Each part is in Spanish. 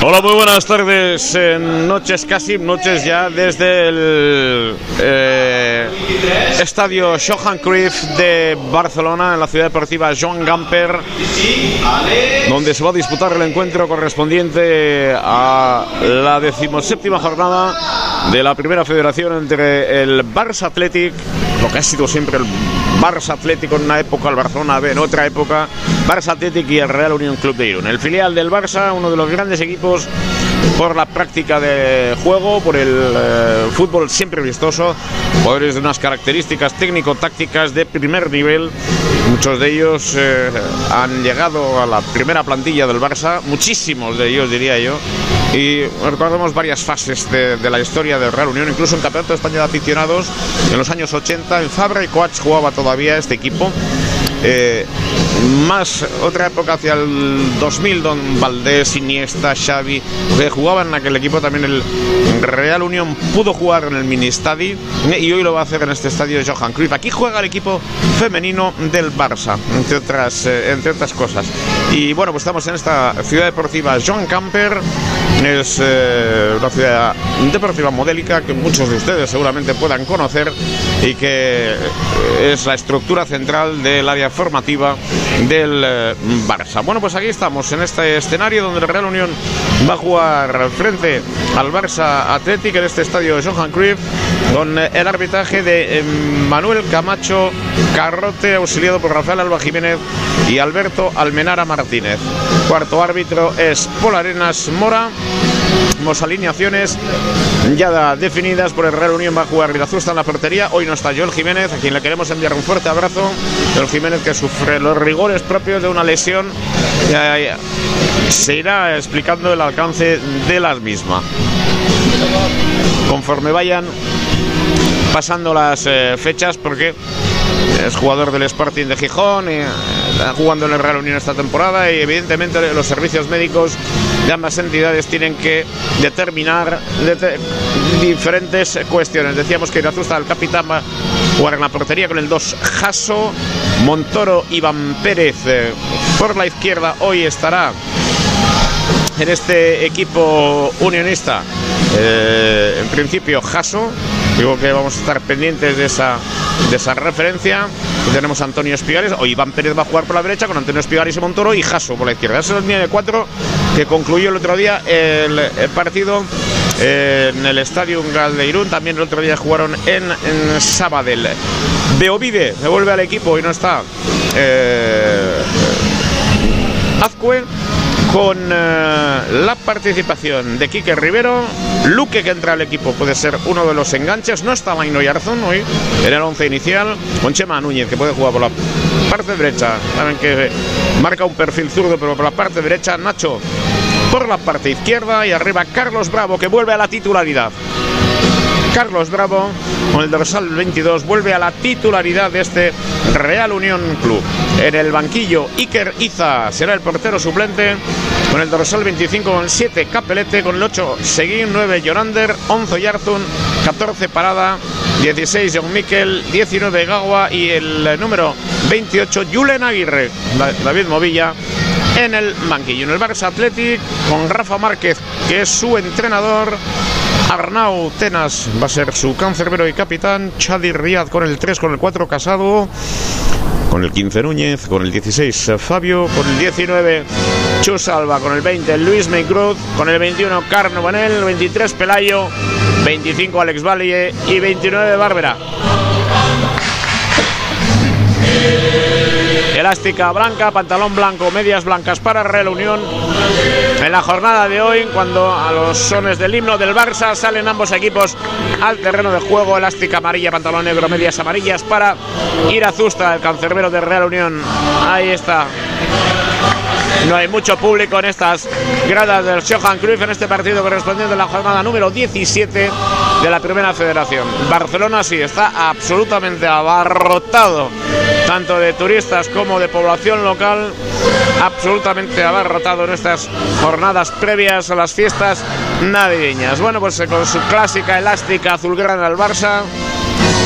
Hola, muy buenas tardes. noches casi, noches ya desde el eh, estadio Johan Cruyff de Barcelona, en la ciudad deportiva Joan Gamper, donde se va a disputar el encuentro correspondiente a la decimoséptima jornada de la primera federación entre el Barça Athletic, lo que ha sido siempre el Barça Atlético en una época, el Barcelona en otra época, Barça Atlético y el Real Unión Club de Irún. El filial del Barça, uno de los grandes equipos por la práctica de juego, por el eh, fútbol siempre vistoso, jugadores de unas características técnico-tácticas de primer nivel. Muchos de ellos eh, han llegado a la primera plantilla del Barça, muchísimos de ellos diría yo. Y recordamos varias fases de, la historia del Real Unión, incluso en Campeonato de España de Aficionados en los años 80. En Fabra y Coach jugaba todavía este equipo. Eh, más otra época hacia el 2000, Don Valdés, Iniesta, Xavi, que jugaban en aquel equipo también el Real Unión pudo jugar en el mini estadio y hoy lo va a hacer en este estadio Johan Cruyff. Aquí juega el equipo femenino del Barça, entre otras, eh, entre otras cosas. Y bueno, pues estamos en esta ciudad deportiva John Camper, es eh, una ciudad deportiva modélica que muchos de ustedes seguramente puedan conocer y que es la estructura central del área formativa del eh, Barça. Bueno, pues aquí estamos en este escenario donde el Real Unión va a jugar frente al Barça Athletic en este estadio de Johan Cruyff con el arbitraje de eh, Manuel Camacho Carrote auxiliado por Rafael Alba Jiménez y Alberto Almenara Martínez. Cuarto árbitro es Paul Arenas Mora. Alineaciones ya definidas por el Real Unión va a jugar Virazusta en la portería. Hoy no está Joel Jiménez, a quien le queremos enviar un fuerte abrazo. Joel Jiménez que sufre los rigores propios de una lesión. Se irá explicando el alcance de las mismas. Conforme vayan pasando las eh, fechas, porque es jugador del Sporting de Gijón, y, jugando en el Real Unión esta temporada y evidentemente los servicios médicos de ambas entidades tienen que determinar diferentes cuestiones. Decíamos que Irazusta, el capitán, va a jugar en la portería con el 2 Jaso, Montoro, Iván Pérez eh, por la izquierda. Hoy estará en este equipo unionista, eh, en principio Jaso, Digo que vamos a estar pendientes de esa, de esa referencia. Tenemos Antonio Espigares, o Iván Pérez va a jugar por la derecha con Antonio Espigares y Montoro y Jaso por la izquierda. Esa es la línea de cuatro que concluyó el otro día el, partido en el Estadio de Irún. También el otro día jugaron en, Sabadell. Beovide me vuelve al equipo y no está. Eh, Azcue con eh, la participación de Quique Rivero, Luque que entra al equipo puede ser uno de los enganches, no está Maino Yarzón hoy en el once inicial, con Chema Núñez que puede jugar por la parte derecha, saben que marca un perfil zurdo pero por la parte derecha Nacho por la parte izquierda y arriba Carlos Bravo que vuelve a la titularidad. Carlos Bravo, con el dorsal 22, vuelve a la titularidad de este Real Unión Club. En el banquillo, Iker Iza será el portero suplente, con el dorsal 25, con 7 Capelete, con el 8 Seguín, 9 Jorander, 11 Yarzun, 14 Parada, 16 John Miquel, 19 Gagua y el número 28 Julen Aguirre, David Movilla en el banquillo. En el Barça Athletic con Rafa Márquez, que es su entrenador, Arnau Tenas va a ser su cancerbero y capitán. Chadi Riad con el 3, con el 4 Casado. Con el 15 Núñez, con el 16 Fabio, con el 19 Chus Alba, con el 20 Luis Meicruz, con el 21 Carno Banel, 23 Pelayo, 25 Alex Valle. Y 29 Bárbara elástica blanca, pantalón blanco, medias blancas para Real Unión. En la jornada de hoy, cuando a los sones del himno del Barça salen ambos equipos al terreno de juego, elástica amarilla, pantalón negro, medias amarillas para ir a Zusta, el cancerbero de Real Unión. Ahí está. No hay mucho público en estas gradas del Johan Cruyff en este partido correspondiente a la jornada número 17 de la Primera Federación. Barcelona sí está absolutamente abarrotado, tanto de turistas como de población local, absolutamente abarrotado en estas jornadas previas a las fiestas navideñas. Bueno, pues con su clásica elástica azulgrana al Barça,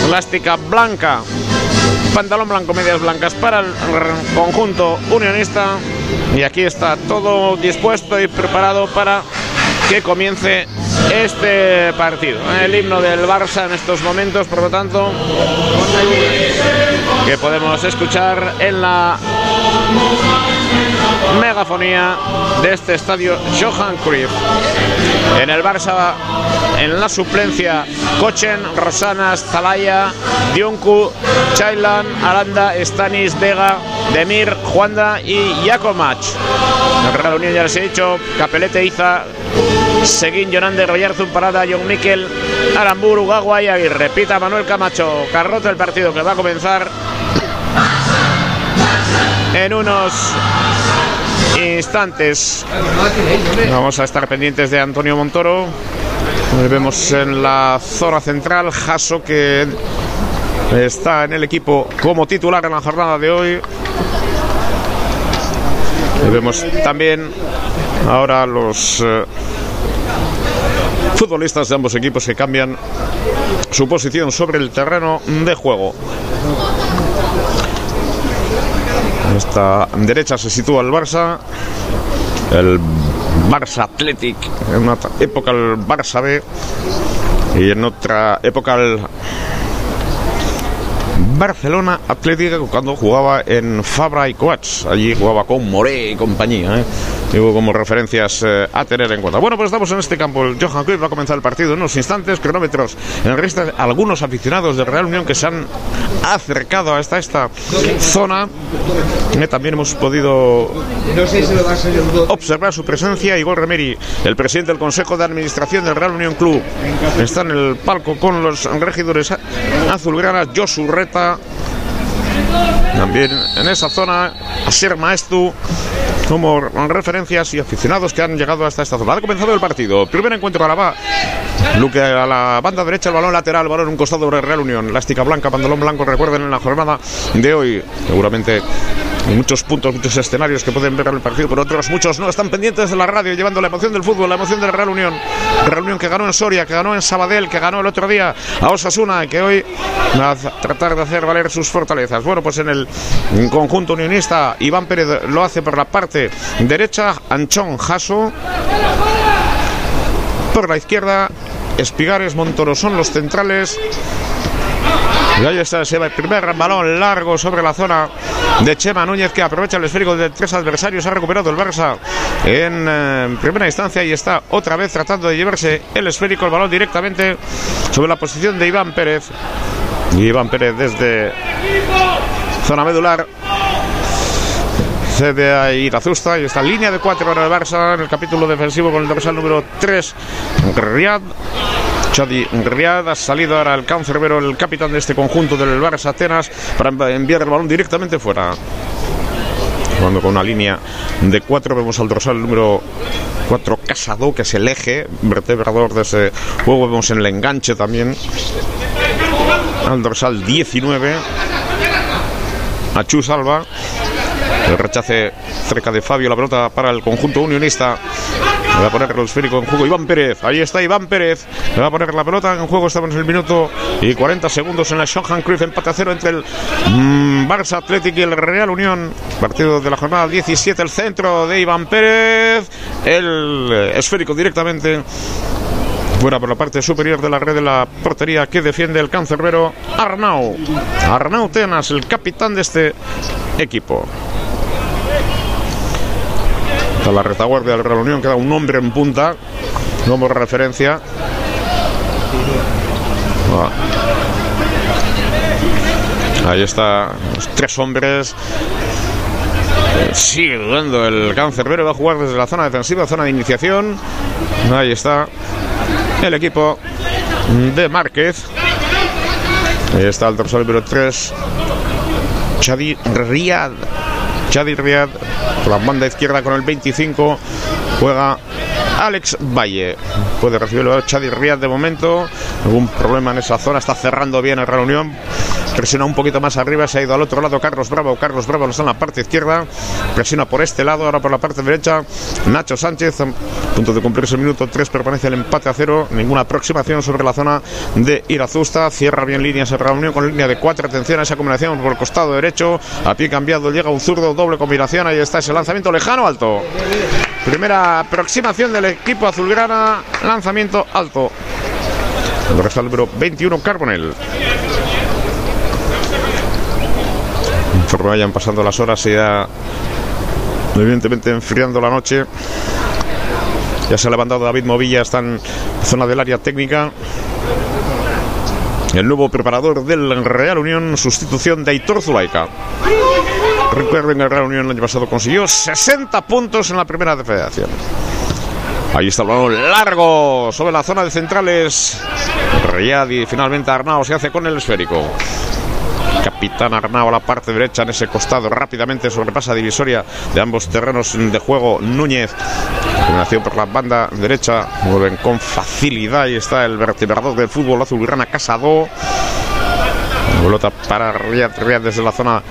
elástica blanca, pantalón blanco, medias blancas para el conjunto unionista Y aquí está todo dispuesto y preparado para que comience este partido. El himno del Barça en estos momentos, por lo tanto, que podemos escuchar en la megafonía de este estadio Johan Cruyff. En el Barça, en la suplencia, Cochen, Rosanas, Talaya, Dionku, Chailan, Aranda, Stanis, Vega, Demir, Juanda y Jakomach. La Real Unión ya les he dicho, Capelete, Iza, Seguín, Yonande, Royarzun, Parada, John Miquel, Arambur, Ugagua y Aguirre. Repita Manuel Camacho, Carrota el partido que va a comenzar en unos instantes. Vamos a estar pendientes de Antonio Montoro. Vemos en la zona central Jaso que está en el equipo como titular en la jornada de hoy. Y vemos también ahora los eh, futbolistas de ambos equipos que cambian su posición sobre el terreno de juego. En esta derecha se sitúa el Barça, el Barça Athletic, en una época el Barça B y en otra época el Barcelona Atlética cuando jugaba en Fabra y Coats. Allí jugaba con Moré y compañía. ¿eh? Como referencias eh, a tener en cuenta. Bueno, pues estamos en este campo. El Johan Cruyff va a comenzar el partido en unos instantes, cronómetros. En resta algunos aficionados de Real Unión que se han acercado hasta esta zona. Eh, también hemos podido observar su presencia. Igor Remeri, el presidente del Consejo de Administración del Real Unión Club, está en el palco con los regidores azulgranas. Josu También en esa zona, Asier Maestu, como referencias y aficionados que han llegado hasta esta zona. Ha comenzado el partido. Primer encuentro a la, va. A la banda derecha, el balón lateral, balón un costado de Real Unión. Elástica blanca, pantalón blanco, recuerden en la jornada de hoy. Seguramente muchos puntos, muchos escenarios que pueden ver el partido, pero otros muchos no están pendientes de la radio, llevando la emoción del fútbol, la emoción de la Real Unión. Real Unión que ganó en Soria, que ganó en Sabadell, que ganó el otro día a Osasuna, que hoy va a tratar de hacer valer sus fortalezas. Bueno, pues en el conjunto unionista, Iván Pérez lo hace por la parte derecha, Anchón Jaso. Por la izquierda, Espigares Montoro son los centrales. Y ahí está ese primer balón largo sobre la zona de Chema Núñez que aprovecha el esférico de tres adversarios. Ha recuperado el Barça en eh, primera instancia y está otra vez tratando de llevarse el esférico, el balón directamente sobre la posición de Iván Pérez. Iván Pérez desde zona medular cede a Irazusta y está línea de cuatro para el Barça en el capítulo defensivo con el dorsal número 3 Riyad Chadi Riad ha salido ahora el cancerbero, el capitán de este conjunto del Barça Atenas, para enviar el balón directamente fuera. Cuando con una línea de cuatro vemos al dorsal número 4 Casado, que es el eje vertebrador de ese juego. Vemos en el enganche también al dorsal 19 a Chu Salva. El rechace cerca de Fabio, la pelota para el conjunto unionista. Le va a poner el esférico en juego Iván Pérez. Ahí está Iván Pérez. Le va a poner la pelota en juego. Estamos en el minuto y 40 segundos en la Johan Cruyff. Empate a cero entre el mm, Barça Athletic y el Real Unión. Partido de la jornada 17. El centro de Iván Pérez. El eh, esférico directamente fuera por la parte superior de la red de la portería que defiende el cancerbero Arnau. Arnau Tenas, el capitán de este equipo. La retaguardia del Real Unión queda un hombre en punta como referencia. Ahí está, los tres hombres. Sigue dudando el cancerbero, va a jugar desde la zona defensiva, zona de iniciación. Ahí está el equipo de Márquez. Ahí está el dorsal número 3, Chadi Riad. Chadi Riad, la banda izquierda con el 25, juega Alex Valle. Puede recibirlo Chadi Riad de momento. Algún problema en esa zona, está cerrando bien la reunión. Presiona un poquito más arriba, se ha ido al otro lado Carlos Bravo, Carlos Bravo está en la parte izquierda, presiona por este lado, ahora por la parte derecha, Nacho Sánchez, a punto de cumplirse el minuto 3, permanece el empate a cero, ninguna aproximación sobre la zona de Irazusta, cierra bien líneas en reunión con línea de cuatro, atención a esa combinación por el costado derecho, a pie cambiado, llega un zurdo, doble combinación, ahí está ese lanzamiento lejano, alto. Primera aproximación del equipo azulgrana, lanzamiento alto. El número 21, Carbonel. Conforme vayan pasando las horas, se ya evidentemente enfriando la noche. Ya se ha levantado David Movilla, está en zona del área técnica. El nuevo preparador del Real Unión, sustitución de Aitor Zulaika. Recuerden que el Real Unión el año pasado consiguió 60 puntos en la primera de federación. Ahí está el balón largo sobre la zona de centrales. Riyad y finalmente Arnao se hace con el esférico. Capitán Arnao a la parte derecha en ese costado rápidamente sobrepasa divisoria de ambos terrenos de juego Núñez. Combinación por la banda derecha, mueven con facilidad. Ahí está el vertebrador del fútbol azulgrana Casado. Pelota para Riyad, Riyad desde la zona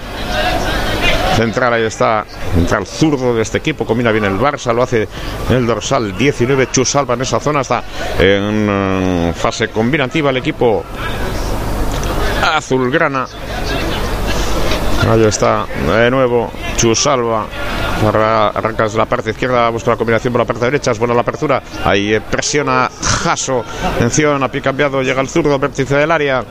central, ahí está, central zurdo de este equipo, combina bien el Barça, lo hace el dorsal 19, Chusalva en esa zona, está en fase combinativa el equipo azulgrana. Ahí está, de nuevo, Chusalva arranca desde la parte izquierda, busca la combinación por la parte derecha, es buena la apertura, ahí presiona Jaso, atención, a pie cambiado, llega el zurdo, vértice del área,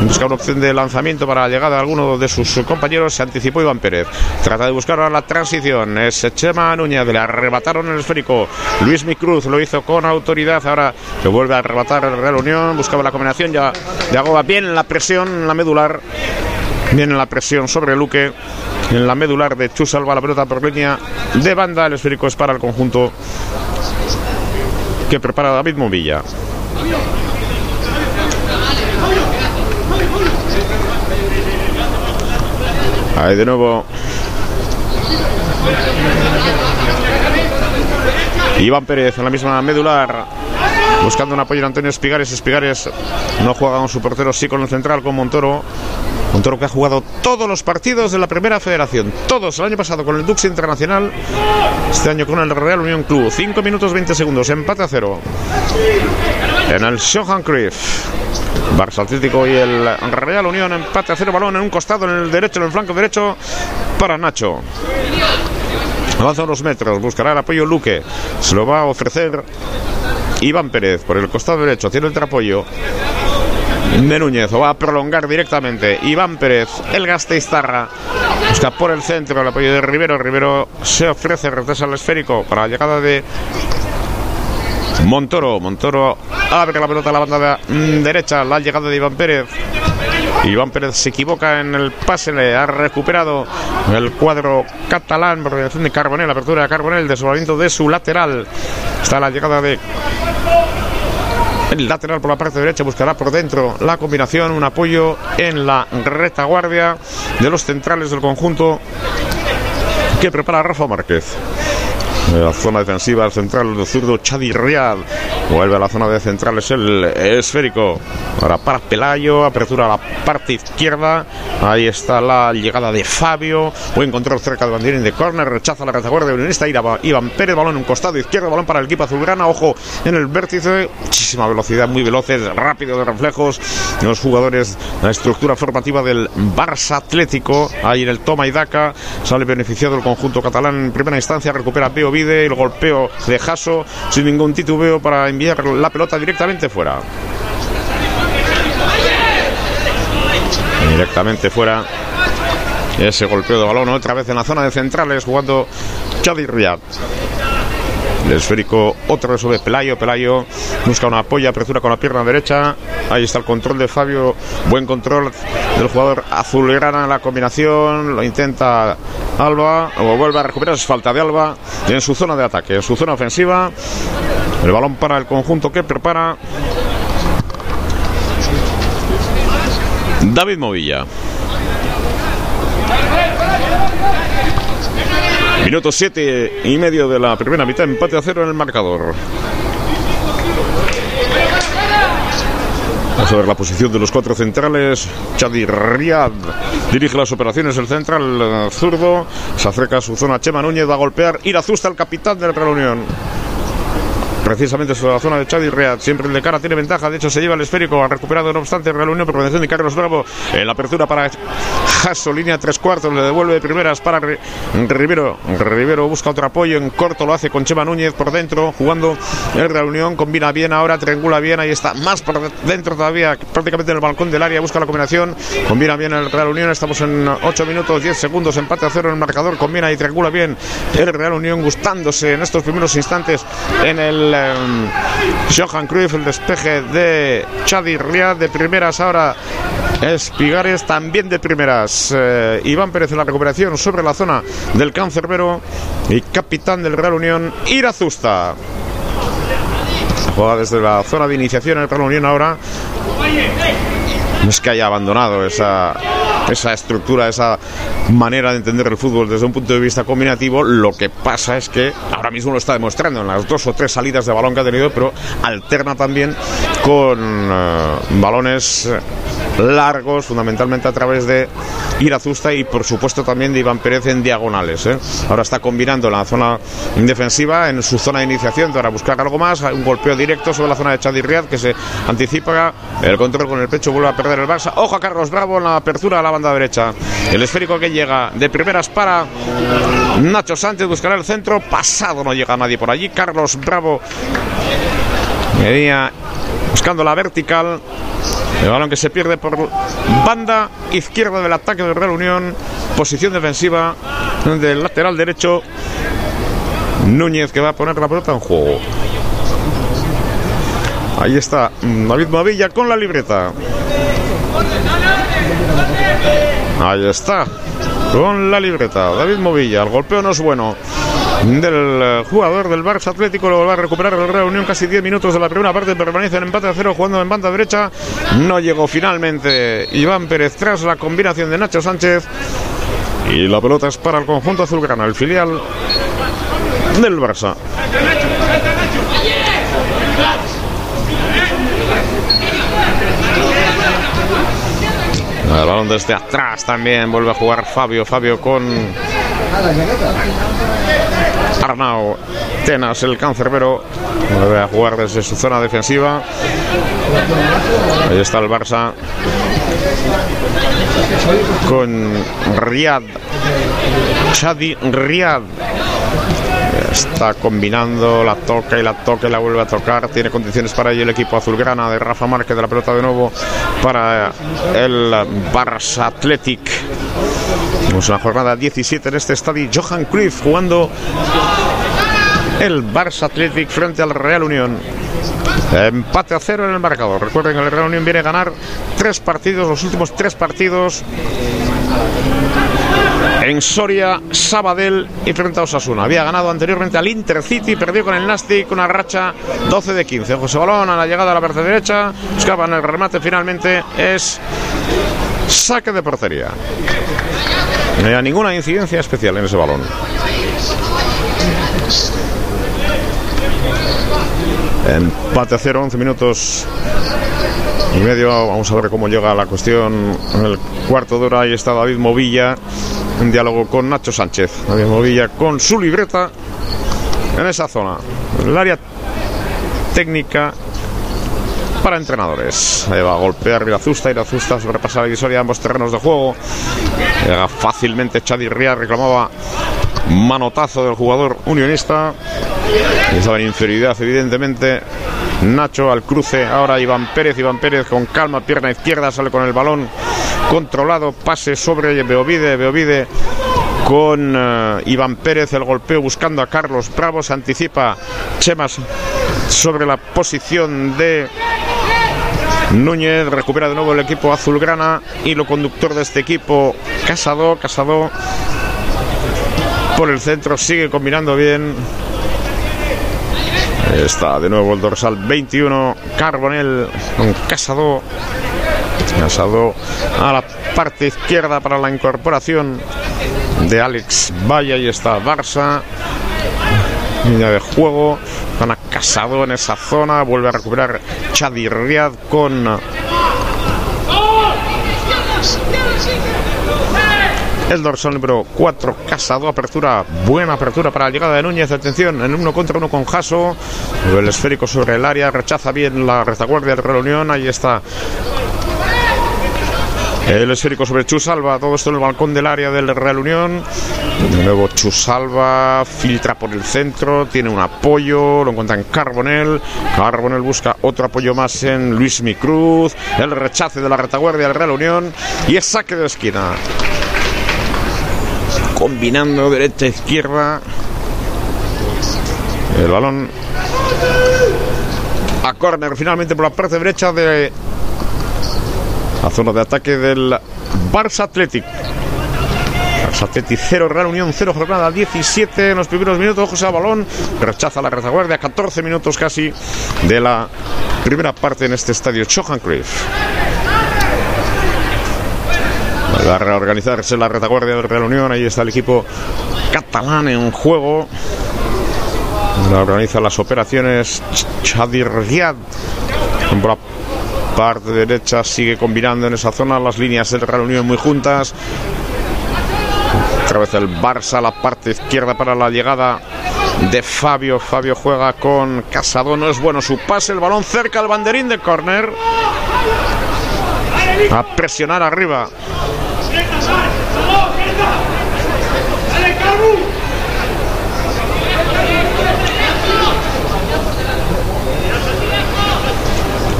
busca una opción de lanzamiento para la llegada de alguno de sus compañeros, se anticipó Iván Pérez, trata de buscar ahora la transición, es Chema Núñez, le arrebataron el esférico, Luis Micruz lo hizo con autoridad, ahora lo vuelve a arrebatar el Real Unión, buscaba la combinación, ya Agoba bien la presión, la medular, Viene la presión sobre Luque. En la medular de Chusalva la pelota por línea de banda. El esférico es para el conjunto que prepara David Movilla. Ahí de nuevo. Iván Pérez en la misma medular. Buscando un apoyo de Antonio Espigares. Espigares no juega con su portero, sí con el central, con Montoro. Montoro que ha jugado todos los partidos de la primera federación. Todos. El año pasado con el Dux Internacional. Este año con el Real Unión Club. 5 minutos 20 segundos. Empate a cero. En el Johan Cruyff. Barça Atlético y el Real Unión. Empate a cero. Balón en un costado, en el derecho, en el flanco derecho. Para Nacho. Avanza unos metros. Buscará el apoyo Luque. Se lo va a ofrecer Iván Pérez por el costado derecho. Tiene el apoyo de Núñez o va a prolongar directamente Iván Pérez, el Gasteiztarra busca por el centro el apoyo de Rivero Rivero se ofrece, retrasa el esférico para la llegada de Montoro Montoro abre la pelota a la banda derecha la llegada de Iván Pérez Iván Pérez se equivoca en el pase, le ha recuperado el cuadro catalán por de Carbonel, apertura de Carbonel, desdoblamiento de su lateral. Está la llegada de el lateral por la parte derecha buscará por dentro la combinación, un apoyo en la retaguardia de los centrales del conjunto que prepara Rafa Márquez. La zona defensiva, el central de zurdo Chadi Riad. Vuelve a la zona de centrales el esférico. Ahora para Pelayo, apertura a la parte izquierda. Ahí está la llegada de Fabio. Buen control cerca de banderín de córner. Rechaza la retaguardia unionista. Iván Pérez, balón en un costado izquierdo. Balón para el equipo azulgrana. Ojo en el vértice. Muchísima velocidad, muy veloces, rápido de reflejos. Los jugadores, la estructura formativa del Barça Atlético. Ahí en el toma y daca. Sale beneficiado el conjunto catalán en primera instancia. Recupera Peo Vide. El golpeo de Jaso sin ningún titubeo para enviar la pelota directamente fuera. Directamente fuera. Ese golpeo de balón otra vez en la zona de centrales jugando Chadi Riyad. El esférico otra vez Pelayo. Pelayo busca una apoya, apertura con la pierna derecha. Ahí está el control de Fabio. Buen control del jugador azulgrana en la combinación. Lo intenta Alba. O vuelve a recuperar. Es falta de Alba en su zona de ataque, en su zona ofensiva. El balón para el conjunto que prepara David Movilla. Minuto siete y medio de la primera mitad, empate a cero en el marcador. Vamos a ver la posición de los cuatro centrales. Chadi Riad dirige las operaciones. El central zurdo se acerca a su zona. Chema Núñez va a golpear. Irazusta, el capitán de la Unión precisamente sobre la zona de Chad y Real. Siempre el de cara tiene ventaja, de hecho se lleva el esférico, ha recuperado no obstante Real Unión por prevención de Carlos Bravo en la apertura para Jasso, línea tres cuartos, le devuelve primeras para Rivero. Rivero busca otro apoyo en corto, lo hace con Chema Núñez por dentro, jugando el Real Unión, combina bien ahora, triangula bien, ahí está, más por dentro todavía, prácticamente en el balcón del área, busca la combinación, combina bien el Real Unión, estamos en 8 minutos 10 segundos, empate a cero en el marcador, combina y triangula bien el Real Unión, gustándose en estos primeros instantes en el Em, Johan Cruyff, el despeje de Chadi Riad de primeras ahora Espigares también de primeras. Eh, Iván Pérez en la recuperación sobre la zona del cancerbero y capitán del Real Unión Irazusta. Juega desde la zona de iniciación el Real Unión ahora. No es que haya abandonado esa esa estructura, esa manera de entender el fútbol desde un punto de vista combinativo. Lo que pasa es que ahora mismo lo está demostrando en las dos o tres salidas de balón que ha tenido, pero alterna también con eh, balones largos, fundamentalmente a través de Irazusta y por supuesto también de Iván Pérez en diagonales. ¿eh? Ahora está combinando la zona defensiva en su zona de iniciación para buscar algo más, un golpeo directo sobre la zona de Chadi Riad que se anticipa, el control con el pecho vuelve a perder el Barça. Ojo a Carlos Bravo en la apertura a la banda derecha. El esférico que llega de primeras para Nacho Sánchez buscará el centro, pasado no llega nadie por allí. Carlos Bravo venía buscando la vertical el balón que se pierde por banda izquierda del ataque del Real Unión. Posición defensiva del lateral derecho. Núñez que va a poner la pelota en juego. Ahí está David Mavilla con la libreta. Ahí está. Con la libreta. David Movilla. El golpeo no es bueno del eh, jugador del Barça Atlético. Lo va a recuperar el Real Unión casi 10 minutos de la primera parte. Permanece en empate a cero jugando en banda derecha. No llegó finalmente Iván Pérez tras la combinación de Nacho Sánchez. Y la pelota es para el conjunto azulgrana, el filial del Barça. El balón desde atrás también vuelve a jugar Fabio. Fabio con Arnau Tenas, el cancerbero. Vuelve a jugar desde su zona defensiva. Ahí está el Barça con Riad. Chadi Riad Está combinando, la toca y la toca y la vuelve a tocar. Tiene condiciones para ello el equipo azulgrana de Rafa Márquez de la pelota de nuevo para el Barça Athletic. Tenemos una jornada 17 en este estadio. Johan Cruyff jugando el Barça Athletic frente al Real Unión. Empate a cero en el marcador. Recuerden que el Real Unión viene a ganar tres partidos, los últimos tres partidos en Soria, Sabadell y frente a Osasuna. Había ganado anteriormente al Intercity, perdió con el Nastic una racha 12 de 15. José Balón a la llegada a la parte derecha, buscaban el remate finalmente, es saque de portería. No hay ninguna incidencia especial en ese balón. Empate a cero, 11 minutos y medio. Vamos a ver cómo llega la cuestión en el cuarto de hora. Ahí está David Movilla en diálogo con Nacho Sánchez. David Movilla con su libreta en esa zona. El área técnica para entrenadores. Ahí va a golpear Irazusta. Irazusta sobrepasa la divisoria ambos terrenos de juego. Llega fácilmente Chadi Ría reclamaba manotazo del jugador unionista. Estaba en inferioridad, evidentemente. Nacho al cruce. Ahora Iván Pérez. Iván Pérez con calma, pierna izquierda, sale con el balón controlado. Pase sobre Beovide. Beovide con eh, Iván Pérez. El golpeo buscando a Carlos Bravo. Se anticipa Chemas sobre la posición de Núñez recupera de nuevo el equipo azulgrana y lo conductor de este equipo, Casado, Casado por el centro, sigue combinando bien. Está de nuevo el dorsal 21, Carbonel con Casado. Casado a la parte izquierda para la incorporación de Alex Valle. Y está Barça línea de juego. Gana Casado en esa zona. Vuelve a recuperar Chadi Riad con. El dorsal número 4, Casado, apertura, buena apertura para la llegada de Núñez. Atención, en uno contra uno con Jaso. El esférico sobre el área, rechaza bien la retaguardia del Reunión. Ahí está el esférico sobre Chusalva, todo esto en el balcón del área del Real Unión. De nuevo Chusalva filtra por el centro, tiene un apoyo, lo encuentra en Carbonel. Carbonel busca otro apoyo más en Luis Micruz. El rechace de la retaguardia del Real Unión y es saque de esquina. Combinando derecha-izquierda. E El balón a córner finalmente por la parte derecha de la zona de ataque del Barça Athletic. Athletic 0, Real Unión 0, jornada 17 en los primeros minutos. José Balón rechaza la retaguardia, 14 minutos casi de la primera parte en este estadio Cruyff. Va a reorganizarse la retaguardia del Real Unión. Ahí está el equipo catalán en juego. Organiza las operaciones Chadir Riyad. Por la parte derecha sigue combinando en esa zona las líneas del Real Unión muy juntas. Otra vez el Barça, la parte izquierda para la llegada de Fabio. Fabio juega con Casado. No es bueno su pase. El balón cerca al banderín de córner. A presionar arriba.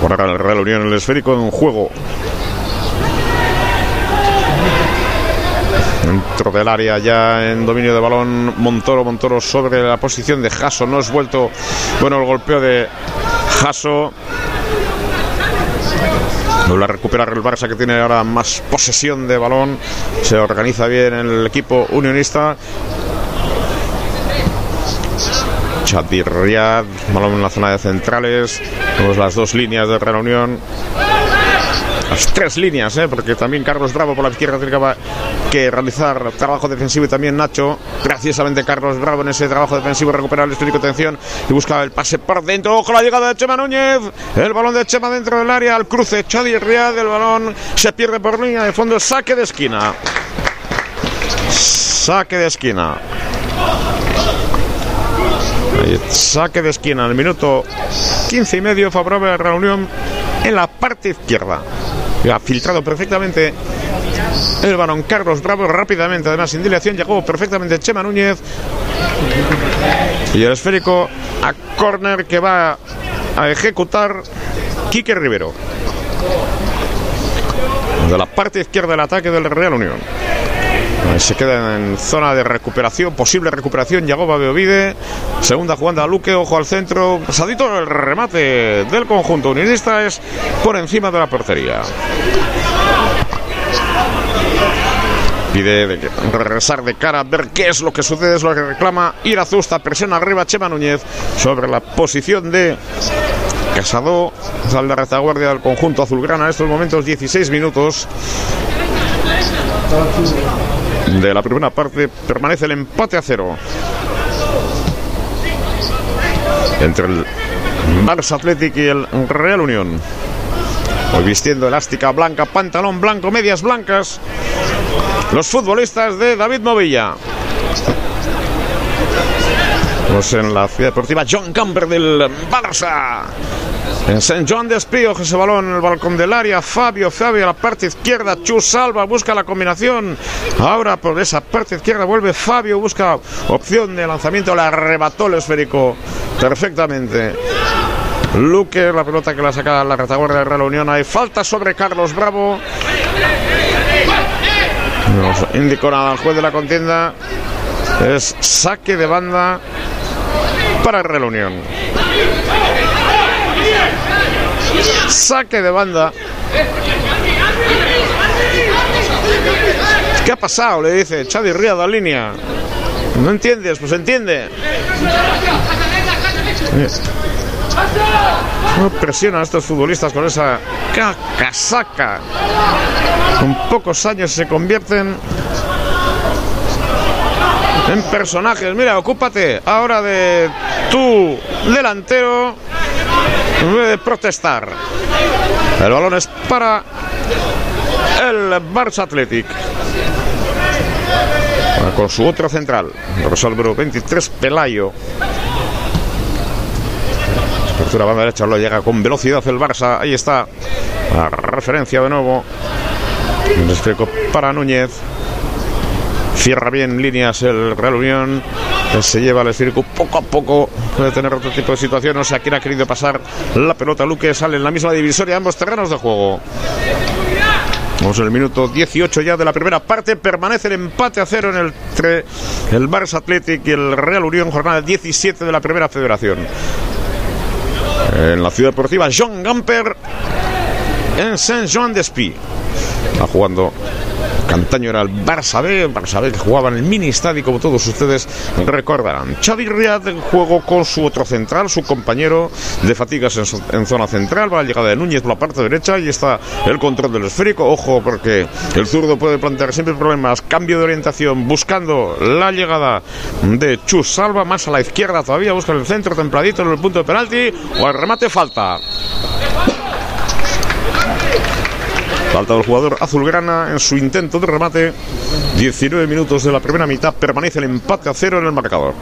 Ahora el Real Unión el esférico en juego. Dentro del área ya en dominio de balón Montoro, Montoro sobre la posición de Jaso. No es vuelto, bueno, el golpeo de Jaso. Vuelve a recuperar el Barça que tiene ahora más posesión de balón. Se organiza bien el equipo unionista. Chadir Riyad, balón en la zona de centrales. Vemos las dos líneas de Real Unión. Las tres líneas, ¿eh? porque también Carlos Bravo por la izquierda tiene que realizar trabajo defensivo y también Nacho. Precisamente Carlos Bravo en ese trabajo defensivo recupera el esférico de atención y busca el pase por dentro. Ojo la llegada de Chema Núñez. El balón de Chema dentro del área. Al cruce Chadi Riad. El balón se pierde por línea de fondo. Saque de esquina. Saque de esquina. Saque de esquina al minuto 15 y medio favorable a la reunión en la parte izquierda. Ha filtrado perfectamente el balón Carlos Bravo rápidamente, además sin dilación, llegó perfectamente Chema Núñez. Y el esférico a córner que va a ejecutar Quique Rivero. De la parte izquierda del ataque del Real Unión. Se queda en zona de recuperación, posible recuperación. Yagoba Beovide, segunda jugada a Luque, ojo al centro. Pasadito el remate del conjunto unionista es por encima de la portería. Pide regresar de cara, ver qué es lo que sucede, es lo que reclama Irazusta. Presiona arriba Chema Núñez sobre la posición de Casado. Sale la retaguardia del conjunto azulgrana en estos momentos, 16 minutos de la primera parte permanece el empate a cero entre el Barça Athletic y el Real Unión. Hoy vistiendo elástica blanca, pantalón blanco, medias blancas. Los futbolistas de David Movilla. Vamos en la ciudad deportiva John Camper del Barça. En St. John de Espío, ese balón en el balcón del área. Fabio, Fabio a la parte izquierda. Chus Salva busca la combinación. Ahora por esa parte izquierda vuelve Fabio, busca opción de lanzamiento. Le arrebató el esférico perfectamente. Luque, la pelota que la saca la retaguardia de Real Unión. Hay falta sobre Carlos Bravo. Nos indicó al juez de la contienda. Es saque de banda para Real Unión. Saque de banda. ¿Qué ha pasado? Le dice Xavi Ríos la línea. ¿No entiendes? Pues entiende. No presiona a estos futbolistas con esa casaca. Con pocos años se convierten en personajes. Mira, ocúpate ahora de tu delantero. De protestar. El balón es para el Barça Athletic. con su otro central, resuelve 23, Pelayo. Apertura banda derecha, lo llega con velocidad el Barça. Ahí está la referencia de nuevo. Un para Núñez. Cierra bien líneas el Real Unión. Se lleva el esférico poco a poco. Puede tener otro tipo de sea, quien ha querido pasar la pelota. Luque sale en la misma divisoria, ambos terrenos de juego. Vamos en el minuto 18 ya de la primera parte. Permanece el empate a cero en el, el Barça Athletic y el Real Unión, jornada 17 de la primera federación. En la ciudad deportiva, John Gamper en Saint-Jean-d'Espy. Está jugando Cantaño era el Barça B, Barça B que jugaba en el mini estadio, como todos ustedes recordarán. Xavi Riad juego con su otro central, su compañero de fatigas en, zona central, va la llegada de Núñez por la parte derecha y está el control del esférico. Ojo, porque el zurdo puede plantear siempre problemas. Cambio de orientación, buscando la llegada de Chus Salva, más a la izquierda todavía, busca el centro templadito en el punto de penalti, o el remate falta. Falta del jugador azulgrana en su intento de remate. 19 minutos de la primera mitad. Permanece el empate a cero en el marcador.